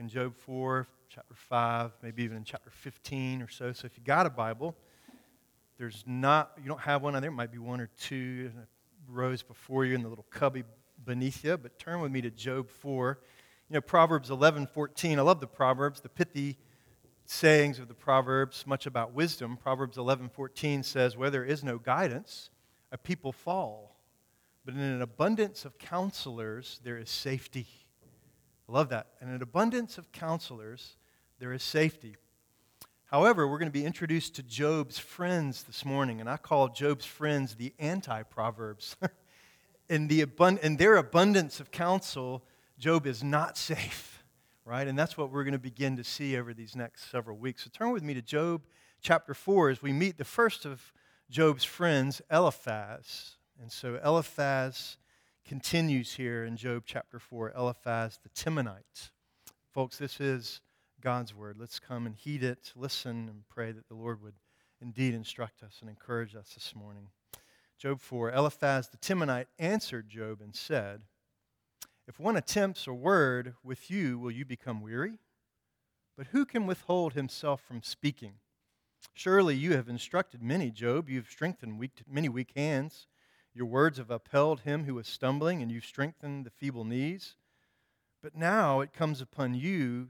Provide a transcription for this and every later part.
in Job 4, chapter 5, maybe even in chapter 15 or so. So if you got a Bible, there's not, you don't have one on there, it might be one or two rows before you in the little cubby beneath you, but turn with me to Job 4. You know, Proverbs 11, 14, I love the Proverbs, the pithy sayings of the Proverbs, much about wisdom. Proverbs 11, 14 says, Where there is no guidance, a people fall. But in an abundance of counselors, there is safety. I love that. In an abundance of counselors, there is safety. However, we're going to be introduced to Job's friends this morning, and I call Job's friends the anti Proverbs. in, the abund- in their abundance of counsel, Job is not safe right? And that's what we're going to begin to see over these next several weeks. So turn with me to Job chapter 4 as we meet the first of Job's friends, Eliphaz. And so Eliphaz continues here in Job chapter 4, Eliphaz the Temanite. Folks, this is God's word. Let's come and heed it, listen, and pray that the Lord would indeed instruct us and encourage us this morning. Job 4 Eliphaz the Temanite answered Job and said, if one attempts a word with you, will you become weary? But who can withhold himself from speaking? Surely you have instructed many, Job. You've strengthened weak, many weak hands. Your words have upheld him who was stumbling, and you've strengthened the feeble knees. But now it comes upon you,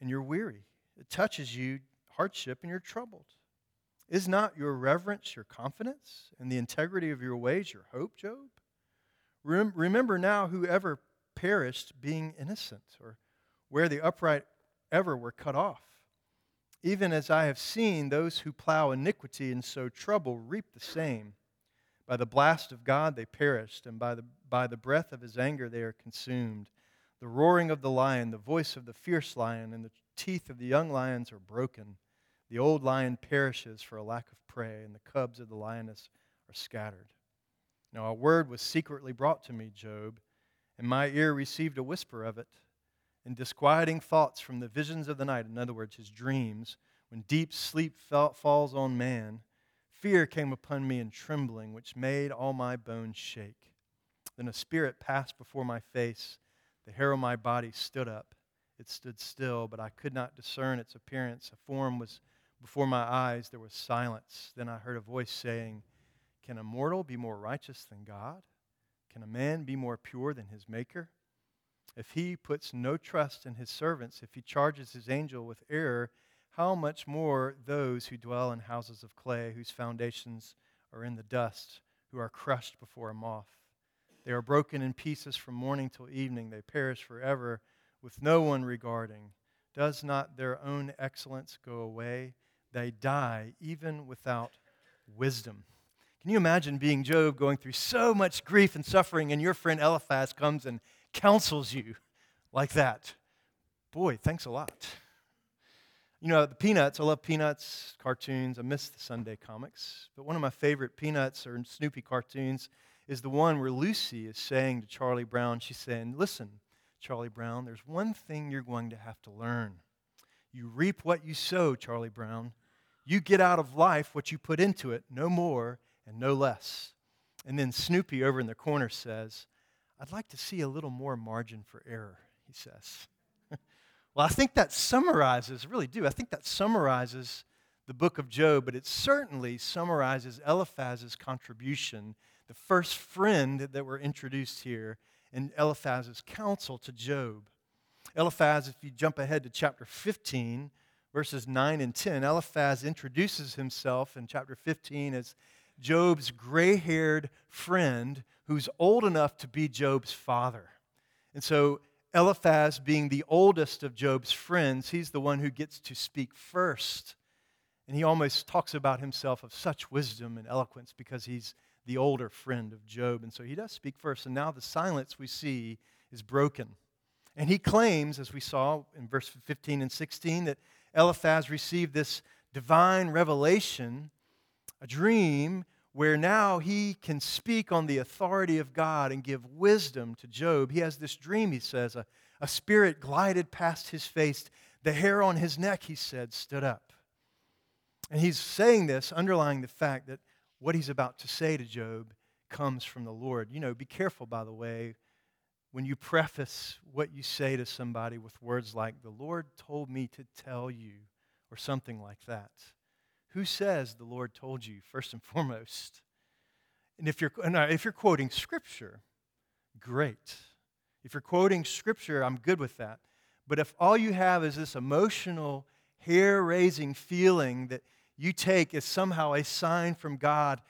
and you're weary. It touches you, hardship, and you're troubled. Is not your reverence your confidence, and the integrity of your ways your hope, Job? Remember now whoever perished being innocent, or where the upright ever were cut off. Even as I have seen those who plow iniquity and sow trouble reap the same. By the blast of God they perished, and by the, by the breath of his anger they are consumed. The roaring of the lion, the voice of the fierce lion, and the teeth of the young lions are broken. The old lion perishes for a lack of prey, and the cubs of the lioness are scattered. Now, a word was secretly brought to me, Job, and my ear received a whisper of it. And disquieting thoughts from the visions of the night, in other words, his dreams, when deep sleep fell, falls on man, fear came upon me and trembling, which made all my bones shake. Then a spirit passed before my face. The hair of my body stood up. It stood still, but I could not discern its appearance. A form was before my eyes. There was silence. Then I heard a voice saying, can a mortal be more righteous than God? Can a man be more pure than his Maker? If he puts no trust in his servants, if he charges his angel with error, how much more those who dwell in houses of clay, whose foundations are in the dust, who are crushed before a moth? They are broken in pieces from morning till evening. They perish forever with no one regarding. Does not their own excellence go away? They die even without wisdom. Can you imagine being Job going through so much grief and suffering, and your friend Eliphaz comes and counsels you like that? Boy, thanks a lot. You know, the Peanuts, I love Peanuts cartoons. I miss the Sunday comics. But one of my favorite Peanuts or Snoopy cartoons is the one where Lucy is saying to Charlie Brown, she's saying, Listen, Charlie Brown, there's one thing you're going to have to learn. You reap what you sow, Charlie Brown. You get out of life what you put into it, no more and no less. And then Snoopy over in the corner says, I'd like to see a little more margin for error, he says. Well, I think that summarizes, really do, I think that summarizes the book of Job, but it certainly summarizes Eliphaz's contribution, the first friend that were introduced here, in Eliphaz's counsel to Job. Eliphaz, if you jump ahead to chapter 15, verses 9 and 10, Eliphaz introduces himself in chapter 15 as Job's gray haired friend who's old enough to be Job's father. And so Eliphaz, being the oldest of Job's friends, he's the one who gets to speak first. And he almost talks about himself of such wisdom and eloquence because he's the older friend of Job. And so he does speak first. And now the silence we see is broken. And he claims, as we saw in verse 15 and 16, that Eliphaz received this divine revelation a dream where now he can speak on the authority of God and give wisdom to Job. He has this dream, he says, a, a spirit glided past his face. The hair on his neck, he said, stood up. And he's saying this, underlying the fact that what he's about to say to Job comes from the Lord. You know, be careful, by the way, when you preface what you say to somebody with words like, The Lord told me to tell you, or something like that. Who says the Lord told you, first and foremost? And if you're, no, uh, if you're quoting Scripture, great. If you're quoting Scripture, I'm good with that. But if all you have is this emotional, hair raising feeling that you take as somehow a sign from God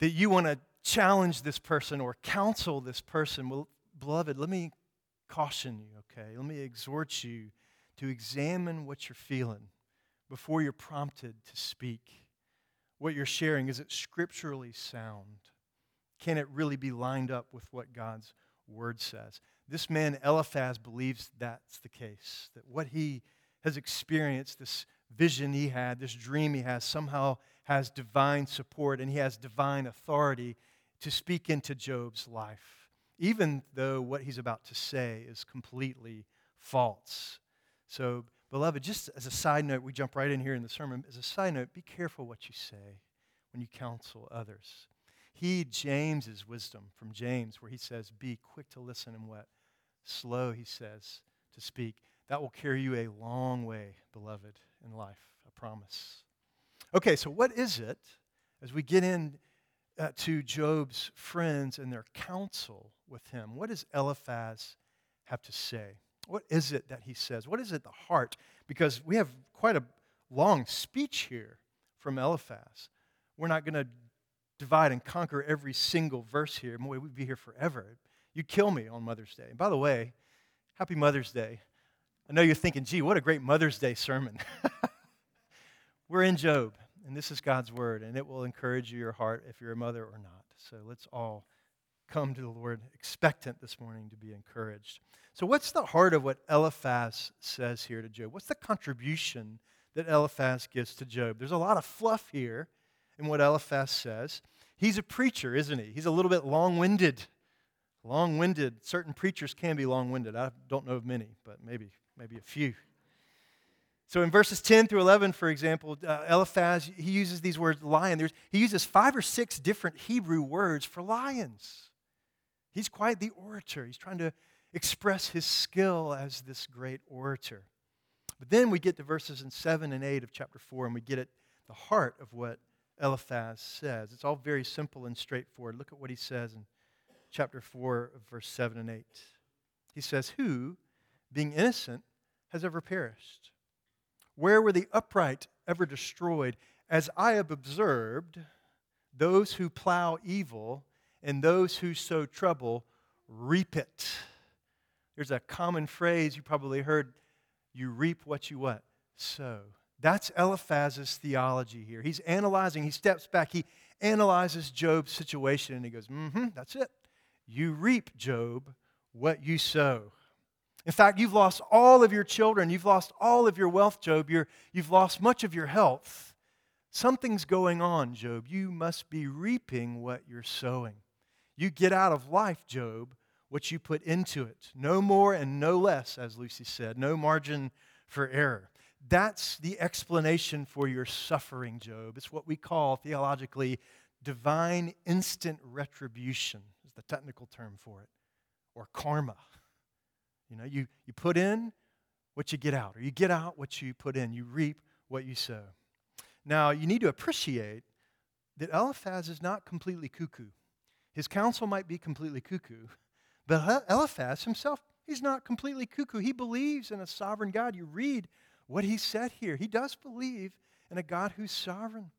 that you want to challenge this person or counsel this person, well, beloved, let me caution you, okay? Let me exhort you to examine what you're feeling before you're prompted to speak. What you're sharing, is it scripturally sound? Can it really be lined up with what God's word says? This man, Eliphaz, believes that's the case, that what he has experienced, this vision he had, this dream he has, somehow has divine support and he has divine authority to speak into Job's life, even though what he's about to say is completely false. So, beloved, just as a side note, we jump right in here in the sermon. As a side note, be careful what you say when you counsel others. Heed James's wisdom from James, where he says, Be quick to listen and what? Slow, he says, to speak. That will carry you a long way, beloved, in life, I promise. Okay, so what is it as we get in uh, to Job's friends and their counsel with him? What does Eliphaz have to say? What is it that he says? What is it, the heart? Because we have quite a long speech here from Eliphaz. We're not going to divide and conquer every single verse here. Boy, we'd be here forever. You'd kill me on Mother's Day. And by the way, happy Mother's Day. I know you're thinking, gee, what a great Mother's Day sermon. We're in Job, and this is God's word, and it will encourage your heart if you're a mother or not. So let's all come to the Lord expectant this morning to be encouraged. So, what's the heart of what Eliphaz says here to Job? What's the contribution that Eliphaz gives to Job? There's a lot of fluff here in what Eliphaz says. He's a preacher, isn't he? He's a little bit long winded. Long winded. Certain preachers can be long winded. I don't know of many, but maybe, maybe a few. So in verses 10 through 11, for example, uh, Eliphaz, he uses these words lion. There's, he uses five or six different Hebrew words for lions. He's quite the orator. He's trying to express his skill as this great orator. But then we get to verses in 7 and 8 of chapter 4, and we get at the heart of what Eliphaz says. It's all very simple and straightforward. Look at what he says in chapter 4, verse 7 and 8. He says, Who, being innocent, has ever perished? Where were the upright ever destroyed? As I have observed, those who plow evil and those who sow trouble reap it. There's a common phrase you probably heard you reap what you what? Sow. That's Eliphaz's theology here. He's analyzing, he steps back, he analyzes Job's situation, and he goes, mm hmm, that's it. You reap, Job, what you sow. In fact, you've lost all of your children. You've lost all of your wealth, Job. you you've lost much of your health. Something's going on, Job. You must be reaping what you're sowing. You get out of life, Job, what you put into it. No more and no less, as Lucy said. No margin for error. That's the explanation for your suffering, Job. It's what we call theologically divine instant retribution, is the technical term for it, or karma. You know, you, you put in what you get out, or you get out what you put in. You reap what you sow. Now, you need to appreciate that Eliphaz is not completely cuckoo. His counsel might be completely cuckoo, but Eliphaz himself, he's not completely cuckoo. He believes in a sovereign God. You read what he said here. He does believe in a God who's sovereign.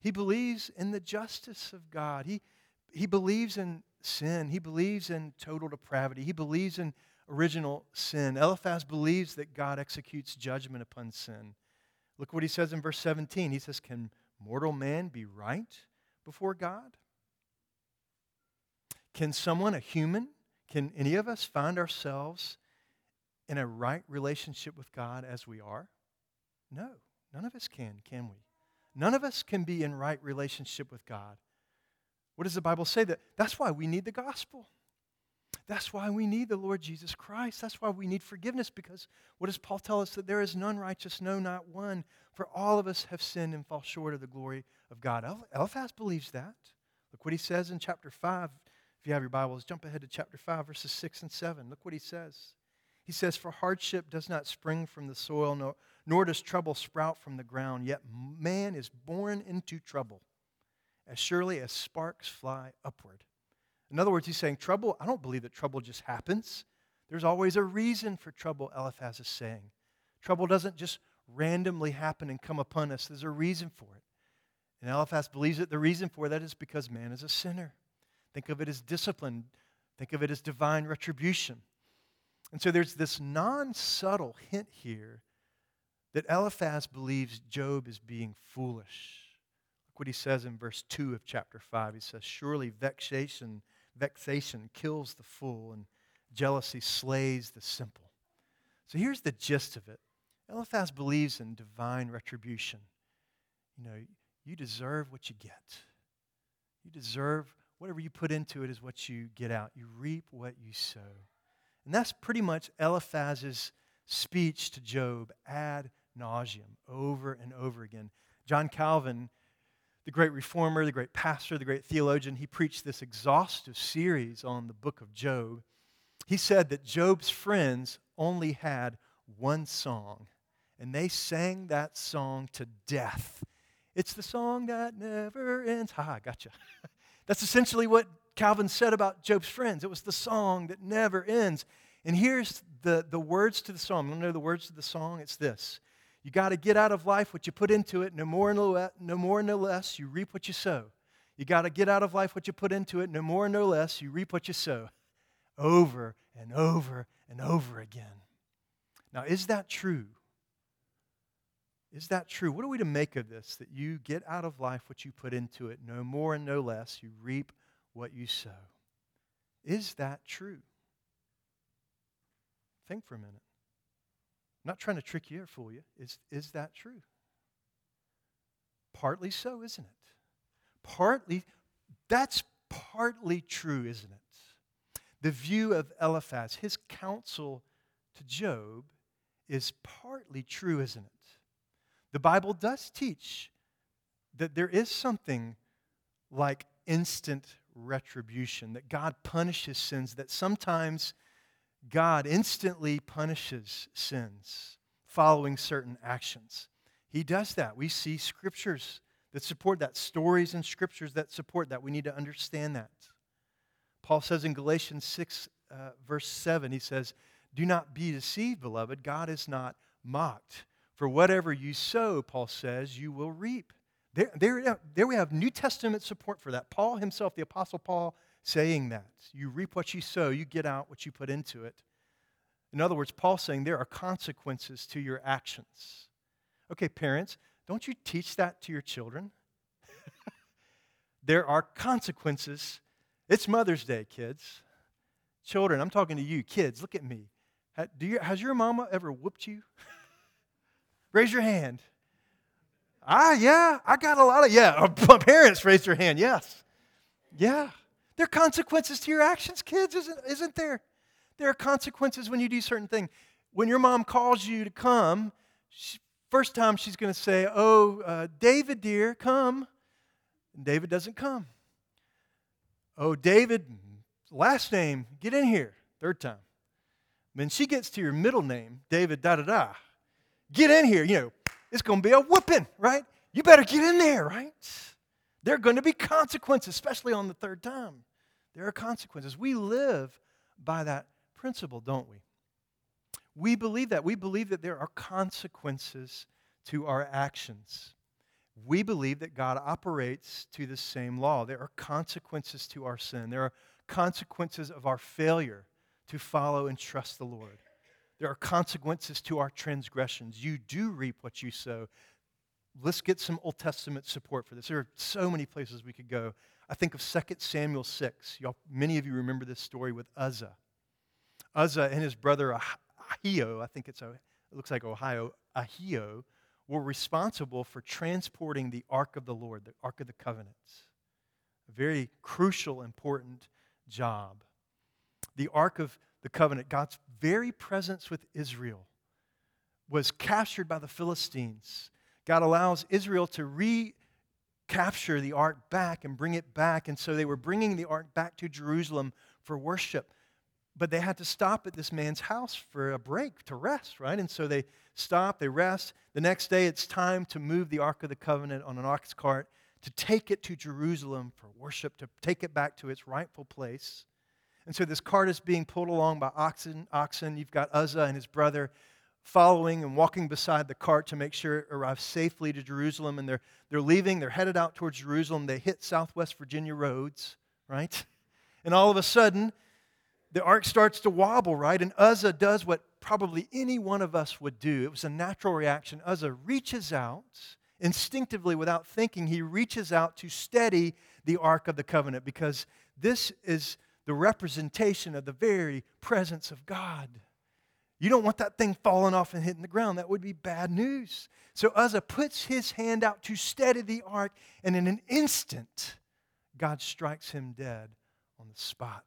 He believes in the justice of God. He, he believes in sin. He believes in total depravity. He believes in original sin. Eliphaz believes that God executes judgment upon sin. Look what he says in verse 17. He says, Can mortal man be right before God? Can someone, a human, can any of us find ourselves in a right relationship with God as we are? No, none of us can, can we? None of us can be in right relationship with God. What does the Bible say? That that's why we need the gospel. That's why we need the Lord Jesus Christ. That's why we need forgiveness because what does Paul tell us? That there is none righteous, no, not one. For all of us have sinned and fall short of the glory of God. Eliphaz believes that. Look what he says in chapter 5, If you have your Bibles, jump ahead to chapter 5, verses 6 and 7. Look what he says. He says, For hardship does not spring from the soil, nor, nor does trouble sprout from the ground, yet man is born into trouble as surely as sparks fly upward. In other words, he's saying, Trouble, I don't believe that trouble just happens. There's always a reason for trouble, Eliphaz is saying. Trouble doesn't just randomly happen and come upon us, there's a reason for it. And Eliphaz believes that the reason for that is because man is a sinner. Think of it as discipline, think of it as divine retribution. And so there's this non subtle hint here that Eliphaz believes Job is being foolish. Look what he says in verse 2 of chapter 5. He says, Surely vexation, vexation kills the fool, and jealousy slays the simple. So here's the gist of it Eliphaz believes in divine retribution. You know, you deserve what you get. You deserve whatever you put into it is what you get out. You reap what you sow. And that's pretty much Eliphaz's speech to Job ad nauseum, over and over again. John Calvin the great reformer, the great pastor, the great theologian, he preached this exhaustive series on the book of Job. He said that Job's friends only had one song, and they sang that song to death. It's the song that never ends. Ha, gotcha. That's essentially what Calvin said about Job's friends. It was the song that never ends. And here's the, the words to the song. You know the words to the song? It's this you got to get out of life what you put into it, no more, no, no more, no less. You reap what you sow. You got to get out of life what you put into it, no more, no less. You reap what you sow. Over and over and over again. Now, is that true? Is that true? What are we to make of this? That you get out of life what you put into it, no more and no less. You reap what you sow. Is that true? Think for a minute. I'm not trying to trick you or fool you. Is, is that true? Partly so, isn't it? Partly, that's partly true, isn't it? The view of Eliphaz, his counsel to Job, is partly true, isn't it? The Bible does teach that there is something like instant retribution, that God punishes sins, that sometimes God instantly punishes sins following certain actions. He does that. We see scriptures that support that, stories and scriptures that support that. We need to understand that. Paul says in Galatians 6, uh, verse 7, he says, Do not be deceived, beloved. God is not mocked. For whatever you sow, Paul says, you will reap. There, there, there we have New Testament support for that. Paul himself, the Apostle Paul, saying that. You reap what you sow, you get out what you put into it. In other words, Paul's saying there are consequences to your actions. Okay, parents, don't you teach that to your children? there are consequences. It's Mother's Day, kids. Children, I'm talking to you. Kids, look at me. You, has your mama ever whooped you? Raise your hand. Ah, yeah, I got a lot of, yeah. Parents raise their hand, yes. Yeah. There are consequences to your actions, kids, isn't, isn't there? There are consequences when you do certain things. When your mom calls you to come, she, first time she's going to say, Oh, uh, David, dear, come. And David doesn't come. Oh, David, last name, get in here. Third time. When she gets to your middle name, David, da da da. Get in here. You know, it's going to be a whooping, right? You better get in there, right? There are going to be consequences, especially on the third time. There are consequences. We live by that principle, don't we? We believe that. We believe that there are consequences to our actions. We believe that God operates to the same law. There are consequences to our sin. There are consequences of our failure to follow and trust the Lord. There are consequences to our transgressions. You do reap what you sow let's get some Old Testament support for this. There are so many places we could go. I think of 2 Samuel 6. Y'all, many of you remember this story with Uzzah. Uzzah and his brother ah-, Ahio, I think it's, it looks like Ohio, Ahio, were responsible for transporting the Ark of the Lord, the Ark of the Covenants. A very crucial, important job. The Ark of the Covenant, God's very presence with Israel, was captured by the Philistines God allows Israel to recapture the ark back and bring it back. And so they were bringing the ark back to Jerusalem for worship. But they had to stop at this man's house for a break to rest, right? And so they stop, they rest. The next day, it's time to move the Ark of the Covenant on an ox cart to take it to Jerusalem for worship, to take it back to its rightful place. And so this cart is being pulled along by oxen. Oxen. You've got Uzzah and his brother following and walking beside the cart to make sure it arrives safely to Jerusalem. And they're, they're leaving, they're headed out towards Jerusalem. They hit Southwest Virginia roads, right? And all of a sudden, the ark starts to wobble, right? And Uzzah does what probably any one of us would do. It was a natural reaction. Uzzah reaches out instinctively, without thinking, he reaches out to steady the ark of the covenant because this is the representation of the very presence of God. You don't want that thing falling off and hitting the ground. That would be bad news. So Uzzah puts his hand out to steady the ark, and in an instant, God strikes him dead on the spot.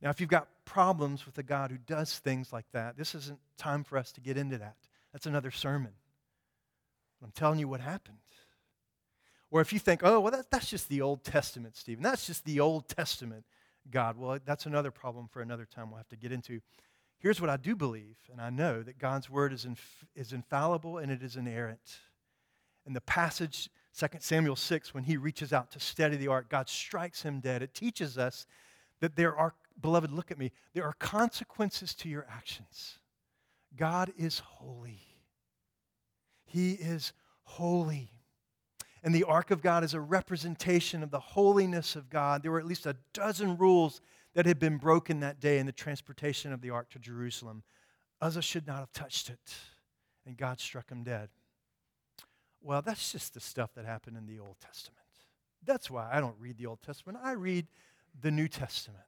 Now, if you've got problems with a God who does things like that, this isn't time for us to get into that. That's another sermon. I'm telling you what happened. Or if you think, oh, well, that, that's just the Old Testament, Stephen. That's just the Old Testament. God. Well, that's another problem for another time we'll have to get into. Here's what I do believe, and I know that God's word is, inf- is infallible and it is inerrant. And the passage, 2 Samuel 6, when he reaches out to steady the ark, God strikes him dead. It teaches us that there are, beloved, look at me, there are consequences to your actions. God is holy. He is holy. And the ark of God is a representation of the holiness of God. There were at least a dozen rules that had been broken that day in the transportation of the ark to Jerusalem. Uzzah should not have touched it, and God struck him dead. Well, that's just the stuff that happened in the Old Testament. That's why I don't read the Old Testament. I read the New Testament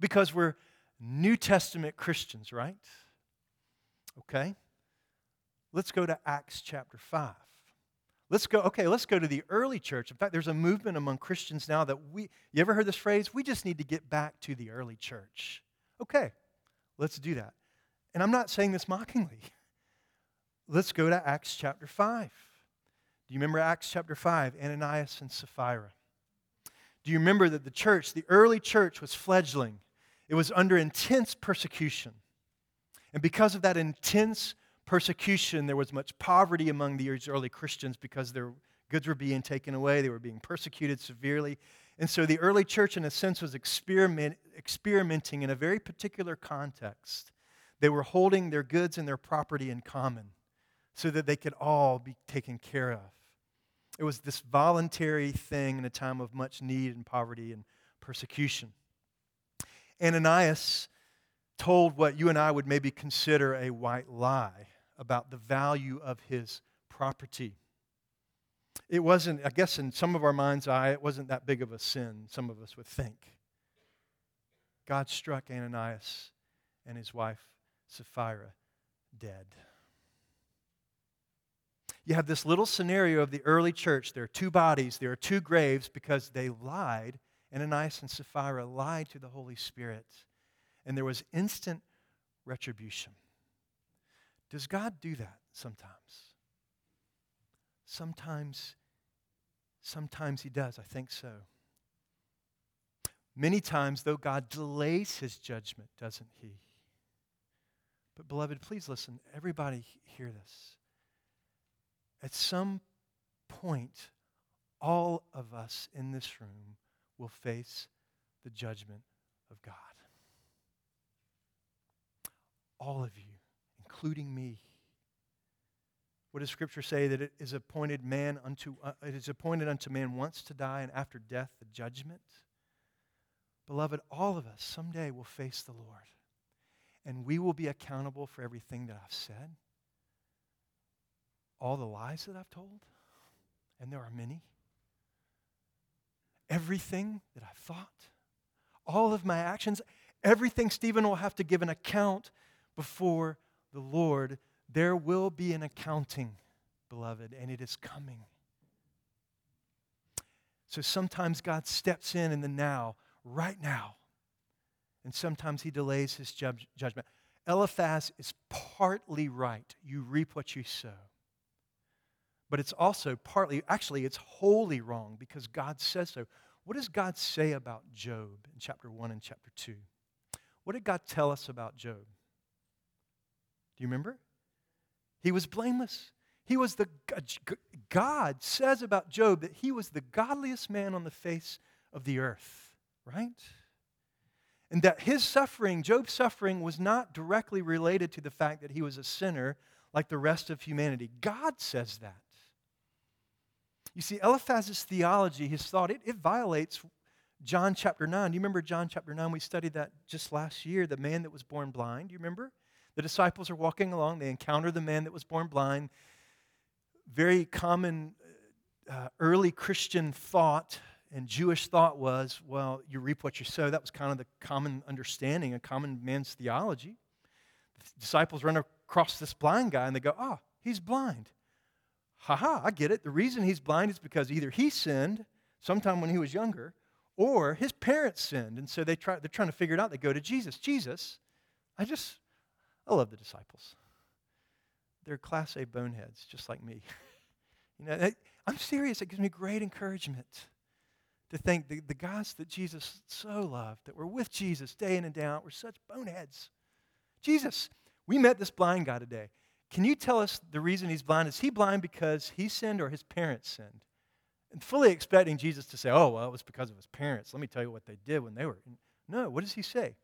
because we're New Testament Christians, right? Okay? Let's go to Acts chapter 5. Let's go, okay, let's go to the early church. In fact, there's a movement among Christians now that we, you ever heard this phrase? We just need to get back to the early church. Okay, let's do that. And I'm not saying this mockingly. Let's go to Acts chapter 5. Do you remember Acts chapter 5, Ananias and Sapphira? Do you remember that the church, the early church, was fledgling? It was under intense persecution. And because of that intense persecution, there was much poverty among these early Christians because their goods were being taken away, they were being persecuted severely. And so the early church, in a sense, was experiment, experimenting in a very particular context. They were holding their goods and their property in common so that they could all be taken care of. It was this voluntary thing in a time of much need and poverty and persecution. Ananias told what you and I would maybe consider a white lie about the value of his property. It wasn't, I guess, in some of our mind's eye, it wasn't that big of a sin, some of us would think. God struck Ananias and his wife Sapphira dead. You have this little scenario of the early church. There are two bodies, there are two graves because they lied. Ananias and Sapphira lied to the Holy Spirit. And there was instant retribution. Does God do that sometimes? Sometimes, sometimes He does. I think so. Many times, though, God delays His judgment, doesn't He? But, beloved, please listen. Everybody hear this. At some point, all of us in this room will face the judgment of God. All of you including me. What does Scripture say? That it is appointed man unto uh, it is appointed unto man once to die, and after death the judgment. Beloved, all of us someday will face the Lord, and we will be accountable for everything that I've said, all the lies that I've told, and there are many. Everything that I thought, all of my actions, everything Stephen will have to give an account before the Lord, there will be an accounting, beloved, and it is coming. So sometimes God steps in in the now, right now, and sometimes he delays his judgment. Eliphaz is partly right. You reap what you sow. but it's also partly, actually, it's wholly wrong because God says so. What does God say about Job in chapter 1 and chapter 2? What did God tell us about Job? You remember? He was blameless. He was the God says about Job that he was the godliest man on the face of the earth, right? And that his suffering, Job's suffering, was not directly related to the fact that he was a sinner like the rest of humanity. God says that. You see, Eliphaz's theology, his thought, it, it violates John chapter 9. Do you remember John chapter 9? We studied that just last year, the man that was born blind. Do you remember? The disciples are walking along, they encounter the man that was born blind. Very common uh, early Christian thought and Jewish thought was, well, you reap what you sow. That was kind of the common understanding, a common man's theology. The disciples run across this blind guy and they go, oh, he's blind. Ha ha, I get it. The reason he's blind is because either he sinned sometime when he was younger or his parents sinned. And so they try, they're trying to figure it out. They go to Jesus. Jesus, I just, I love the disciples. They're class A boneheads, just like me. you know, I'm serious. It gives me great encouragement to think the, the guys that Jesus so loved, that were with Jesus day in and day out, were such boneheads. Jesus, we met this blind guy today. Can you tell us the reason he's blind? Is he blind because he sinned or his parents sinned? And fully expecting Jesus to say, oh, well, it was because of his parents. Let me tell you what they did when they were. No, what does he say?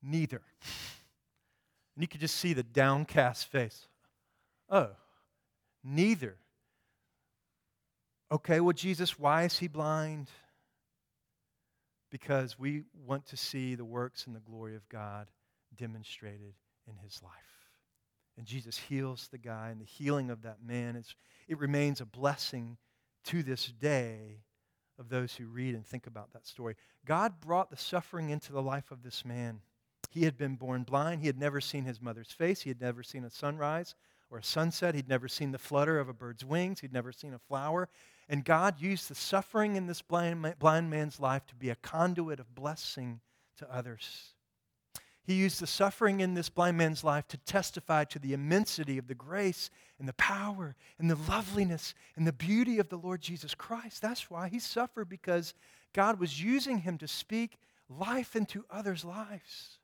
Neither. And you could just see the downcast face. Oh, neither. Okay, well, Jesus, why is he blind? Because we want to see the works and the glory of God demonstrated in his life. And Jesus heals the guy, and the healing of that man, is, it remains a blessing to this day of those who read and think about that story. God brought the suffering into the life of this man. He had been born blind. He had never seen his mother's face. He had never seen a sunrise or a sunset. He'd never seen the flutter of a bird's wings. He'd never seen a flower. And God used the suffering in this blind, blind man's life to be a conduit of blessing to others. He used the suffering in this blind man's life to testify to the immensity of the grace and the power and the loveliness and the beauty of the Lord Jesus Christ. That's why he suffered, because God was using him to speak life into others' lives.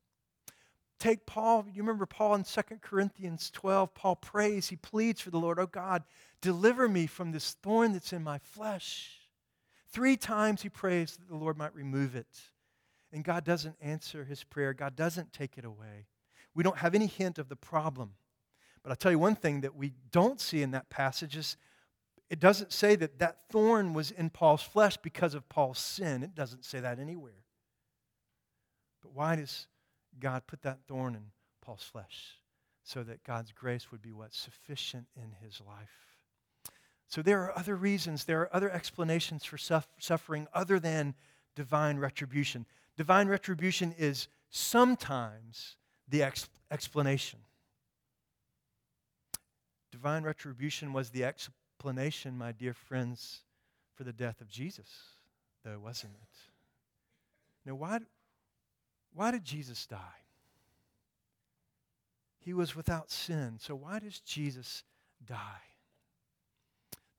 Take Paul, you remember Paul in 2 Corinthians 12, Paul prays, he pleads for the Lord, oh God, deliver me from this thorn that's in my flesh. Three times he prays that the Lord might remove it and God doesn't answer his prayer, God doesn't take it away. We don't have any hint of the problem. But I'll tell you one thing that we don't see in that passage is it doesn't say that that thorn was in Paul's flesh because of Paul's sin. It doesn't say that anywhere. But why does God put that thorn in Paul's flesh? So that God's grace would be what's sufficient in his life. So there are other reasons, there are other explanations for suffering other than divine retribution divine retribution is sometimes the ex- explanation. Divine retribution was the explanation, my dear friends, for the death of Jesus, though, wasn't it? Now, why, why did Jesus die? He was without sin, so why does Jesus die?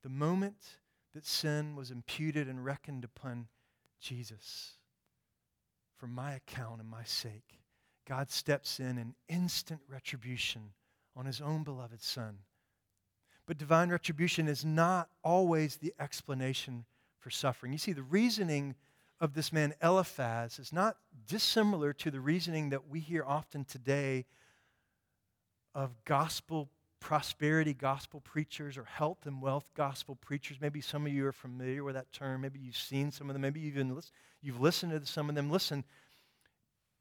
The moment that sin was imputed and reckoned upon Jesus, for my account and my sake, God steps in in instant retribution on his own beloved Son. But divine retribution is not always the explanation for suffering. You see, the reasoning of this man Eliphaz is not dissimilar to the reasoning that we hear often today of gospel prosperity gospel preachers or health and wealth gospel preachers. Maybe some of you are familiar with that term. Maybe you've seen some of them. Maybe you've, even, you've listened to some of them. Listen,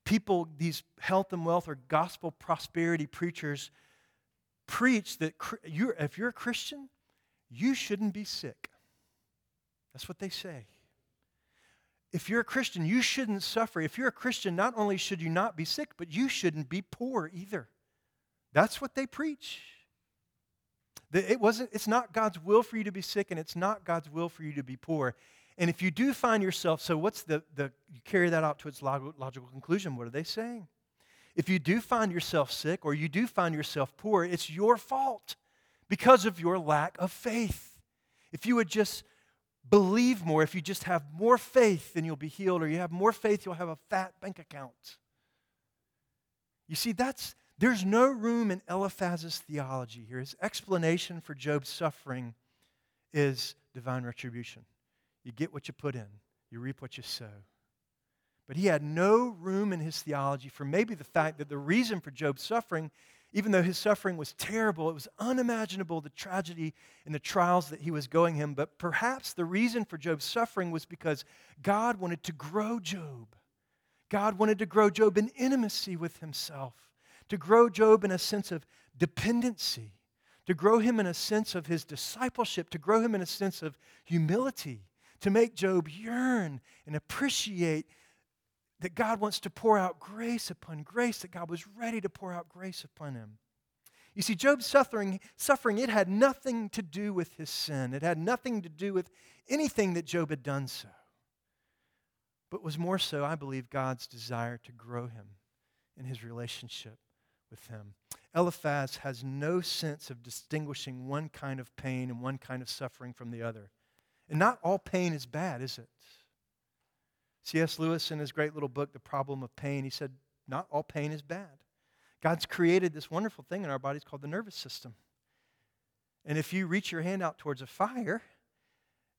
people, these health and wealth or gospel prosperity preachers, preach that you're, if you're a Christian, you shouldn't be sick. That's what they say. If you're a Christian, you shouldn't suffer. If you're a Christian, not only should you not be sick, but you shouldn't be poor either. That's what they preach. It wasn't, it's not God's will for you to be sick, and it's not God's will for you to be poor. And if you do find yourself, so what's the, the you carry that out to its logical conclusion, what are they saying? If you do find yourself sick or you do find yourself poor, it's your fault because of your lack of faith. If you would just believe more, if you just have more faith, then you'll be healed, or you have more faith, you'll have a fat bank account. You see, that's there's no room in Eliphaz's theology here. His explanation for Job's suffering is divine retribution. You get what you put in, you reap what you sow. But he had no room in his theology for maybe the fact that the reason for Job's suffering, even though his suffering was terrible, it was unimaginable the tragedy and the trials that he was going him. But perhaps the reason for Job's suffering was because God wanted to grow Job. God wanted to grow Job in intimacy with himself, to grow Job in a sense of dependency, to grow him in a sense of his discipleship, to grow him in a sense of humility, to make Job yearn and appreciate that God wants to pour out grace upon grace, that God was ready to pour out grace upon him. You see, Job's suffering, suffering, it had nothing to do with his sin. It had nothing to do with anything that Job had done so. But was more so, I believe, God's desire to grow him in his relationship with him. Eliphaz has no sense of distinguishing one kind of pain and one kind of suffering from the other. And not all pain is bad, is it? C.S. Lewis, in his great little book, The Problem of Pain, he said, Not all pain is bad. God's created this wonderful thing in our bodies called the nervous system. And if you reach your hand out towards a fire,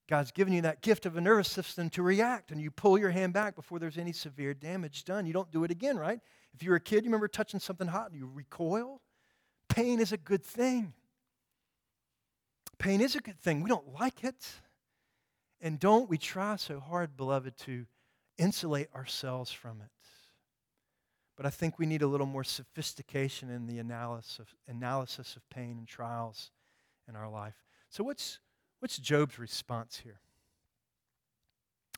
God's given you that gift of a nervous system to react, and you pull your hand back before there's any severe damage done. You don't do it again, right? If you were a kid, you remember touching something hot and you recoil? Pain is a good thing. Pain is a good thing. We don't like it. And don't we try so hard, beloved, to insulate ourselves from it. But I think we need a little more sophistication in the analysis of, analysis of pain and trials in our life. So, what's, what's Job's response here?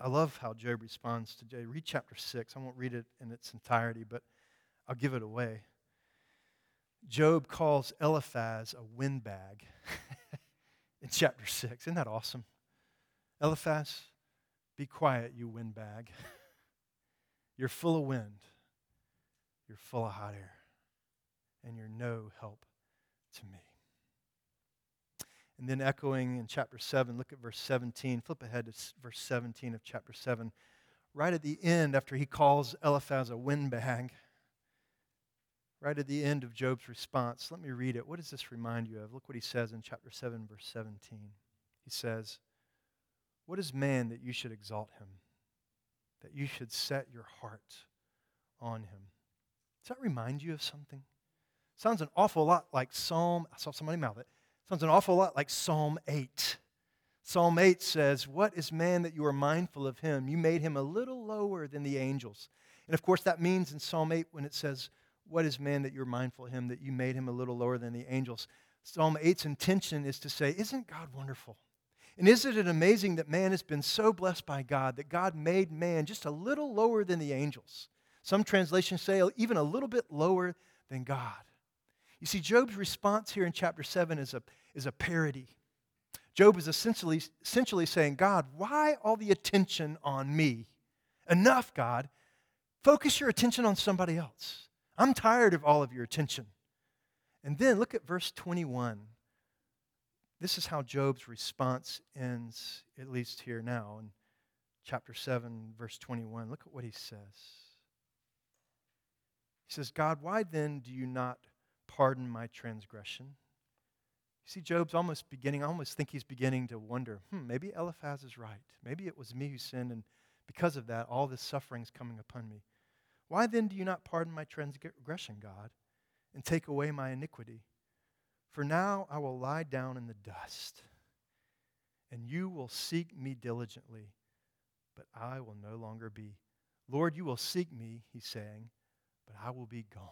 I love how Job responds to Job. Read chapter 6. I won't read it in its entirety, but I'll give it away. Job calls Eliphaz a windbag in chapter 6. Isn't that awesome? Eliphaz, be quiet, you windbag. You're full of wind. You're full of hot air. And you're no help to me. And then echoing in chapter 7, look at verse 17. Flip ahead to verse 17 of chapter 7. Right at the end, after he calls Eliphaz a windbag, right at the end of Job's response, let me read it. What does this remind you of? Look what he says in chapter 7, verse 17. He says, what is man that you should exalt him? That you should set your heart on him? Does that remind you of something? Sounds an awful lot like Psalm, I saw somebody mouth it. Sounds an awful lot like Psalm 8. Psalm 8 says, What is man that you are mindful of him? You made him a little lower than the angels. And of course, that means in Psalm 8 when it says, What is man that you're mindful of him, that you made him a little lower than the angels? Psalm 8's intention is to say, Isn't God wonderful? And isn't it amazing that man has been so blessed by God that God made man just a little lower than the angels? Some translations say even a little bit lower than God. You see, Job's response here in chapter 7 is a, is a parody. Job is essentially, essentially saying, God, why all the attention on me? Enough, God. Focus your attention on somebody else. I'm tired of all of your attention. And then look at verse 21. This is how Job's response ends, at least here now in chapter 7, verse 21. Look at what he says. He says, God, why then do you not pardon my transgression? You see, Job's almost beginning, I almost think he's beginning to wonder, hmm, maybe Eliphaz is right. Maybe it was me who sinned, and because of that, all this suffering is coming upon me. Why then do you not pardon my transgression, God, and take away my iniquity? For now I will lie down in the dust, and you will seek me diligently, but I will no longer be. Lord, you will seek me, he's saying, but I will be gone.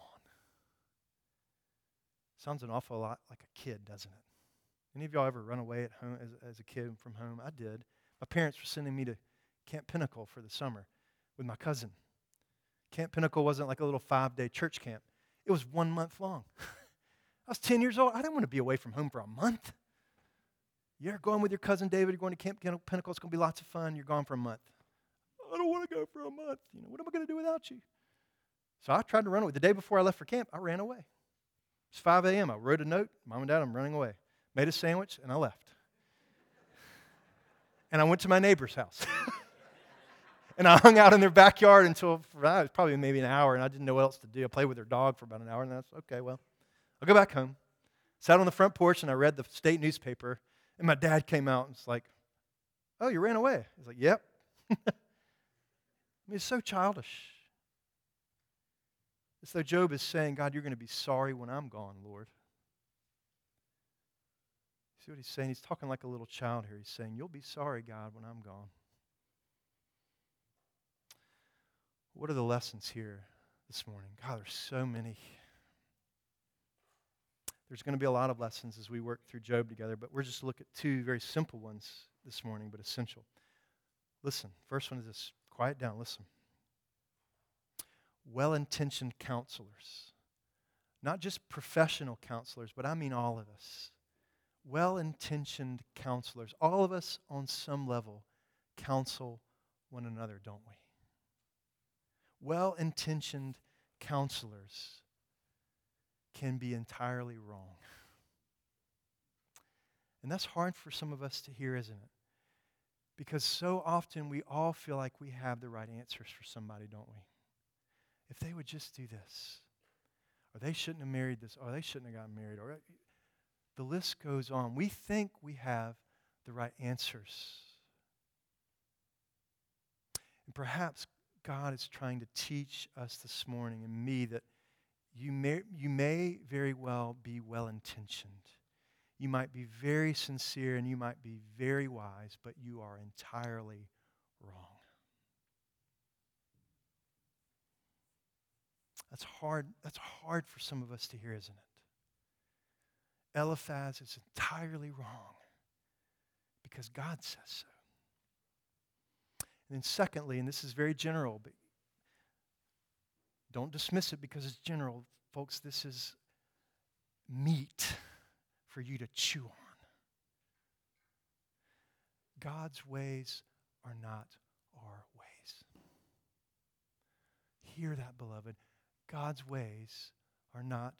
Sounds an awful lot like a kid, doesn't it? Any of y'all ever run away at home as, as a kid from home? I did. My parents were sending me to Camp Pinnacle for the summer with my cousin. Camp Pinnacle wasn't like a little five day church camp, it was one month long. I was 10 years old. I didn't want to be away from home for a month. You're going with your cousin David, you're going to Camp Pinnacle, it's going to be lots of fun. You're gone for a month. I don't want to go for a month. You know, what am I going to do without you? So I tried to run away. The day before I left for camp, I ran away. It's 5 a.m. I wrote a note, Mom and Dad, I'm running away. made a sandwich, and I left. and I went to my neighbor's house. and I hung out in their backyard until uh, probably maybe an hour, and I didn't know what else to do. I played with their dog for about an hour, and that's okay, well, I'll go back home. Sat on the front porch, and I read the state newspaper, and my dad came out and was like, Oh, you ran away? He's like, Yep. I mean, it's so childish. It's though Job is saying, God, you're going to be sorry when I'm gone, Lord. See what he's saying? He's talking like a little child here. He's saying, You'll be sorry, God, when I'm gone. What are the lessons here this morning? God, there's so many. There's going to be a lot of lessons as we work through Job together, but we're just look at two very simple ones this morning, but essential. Listen, first one is this quiet down, listen. Well intentioned counselors, not just professional counselors, but I mean all of us. Well intentioned counselors. All of us, on some level, counsel one another, don't we? Well intentioned counselors can be entirely wrong. And that's hard for some of us to hear, isn't it? Because so often we all feel like we have the right answers for somebody, don't we? If they would just do this, or they shouldn't have married this, or they shouldn't have gotten married, or uh, the list goes on. We think we have the right answers. And perhaps God is trying to teach us this morning and me that you may, you may very well be well intentioned. You might be very sincere and you might be very wise, but you are entirely wrong. That's hard, that's hard for some of us to hear, isn't it? Eliphaz is entirely wrong because God says so. And then, secondly, and this is very general, but don't dismiss it because it's general. Folks, this is meat for you to chew on. God's ways are not our ways. Hear that, beloved. God's ways are not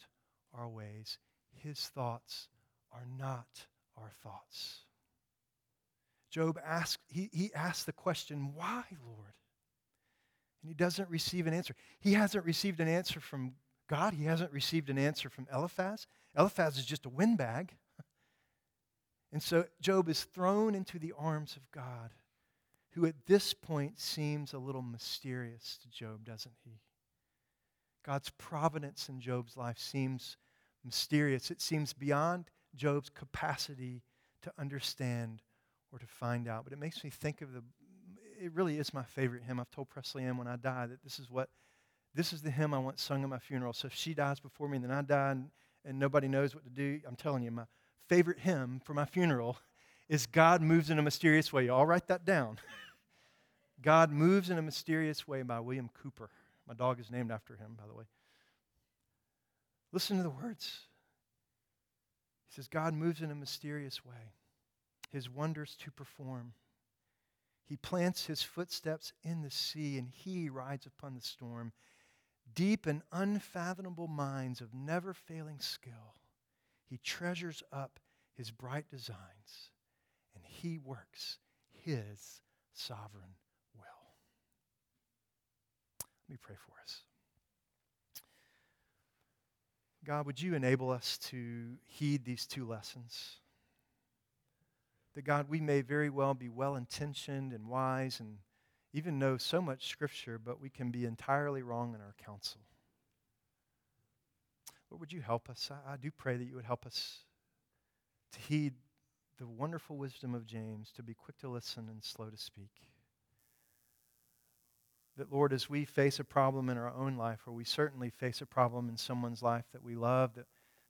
our ways. His thoughts are not our thoughts. Job asked, he, he asked the question, Why, Lord? And he doesn't receive an answer. He hasn't received an answer from God, he hasn't received an answer from Eliphaz. Eliphaz is just a windbag. And so Job is thrown into the arms of God, who at this point seems a little mysterious to Job, doesn't he? God's providence in Job's life seems mysterious. It seems beyond Job's capacity to understand or to find out. But it makes me think of the, it really is my favorite hymn. I've told Presley Ann when I die that this is what, this is the hymn I want sung at my funeral. So if she dies before me and then I die and, and nobody knows what to do, I'm telling you, my favorite hymn for my funeral is God Moves in a Mysterious Way. Y'all write that down. God Moves in a Mysterious Way by William Cowper. My dog is named after him, by the way. Listen to the words. He says, God moves in a mysterious way his wonders to perform. He plants his footsteps in the sea, and he rides upon the storm. Deep and unfathomable minds of never failing skill, he treasures up his bright designs, and he works his sovereign will. Let me pray for us. God, would you enable us to heed these two lessons? That God, we may very well be well intentioned and wise and even know so much Scripture, but we can be entirely wrong in our counsel. Lord, would you help us? I, I do pray that you would help us to heed the wonderful wisdom of James, to be quick to listen and slow to speak. That, Lord, as we face a problem in our own life, or we certainly face a problem in someone's life that we love, that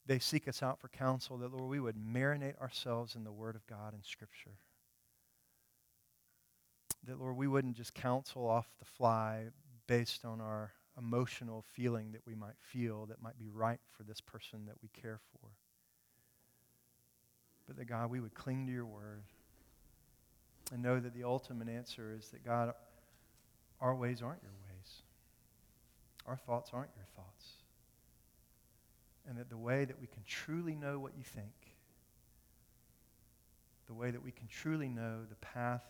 they seek us out for counsel, that, Lord, we would marinate ourselves in the Word of God and Scripture. That, Lord, we wouldn't just counsel off the fly based on our emotional feeling that we might feel that might be right for this person that we care for. But that, God, we would cling to your Word and know that the ultimate answer is that, God, our ways aren't your ways, our thoughts aren't your thoughts and that the way that we can truly know what you think the way that we can truly know the path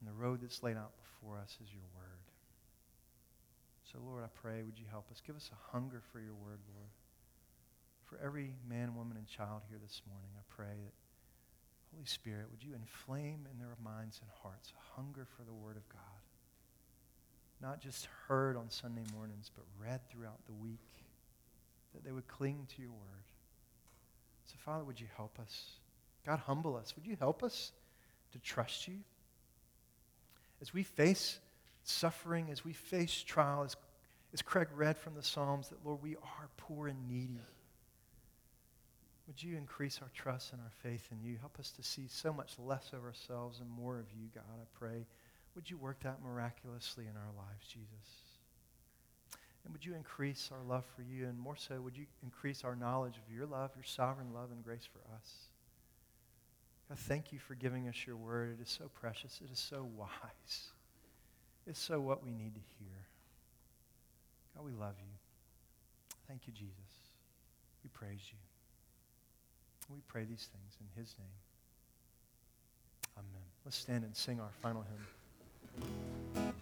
and the road that's laid out before us is your word. So, Lord, I pray, would you help us? Give us a hunger for your word, Lord. For every man, woman, and child here this morning, I pray that, Holy Spirit, would you inflame in their minds and hearts a hunger for the word of God? Not just heard on Sunday mornings, but read throughout the week, that they would cling to your word. So, Father, would you help us? God, humble us. Would you help us to trust you? As we face suffering, as we face trial, as, as Craig read from the Psalms, that, Lord, we are poor and needy. Would you increase our trust and our faith in you? Help us to see so much less of ourselves and more of you, God, I pray. Would you work that miraculously in our lives, Jesus? And would you increase our love for you? And more so, would you increase our knowledge of your love, your sovereign love and grace for us? God, thank you for giving us your word. It is so precious. It is so wise. It's so what we need to hear. God, we love you. Thank you, Jesus. We praise you. We pray these things in his name. Amen. Let's stand and sing our final hymn.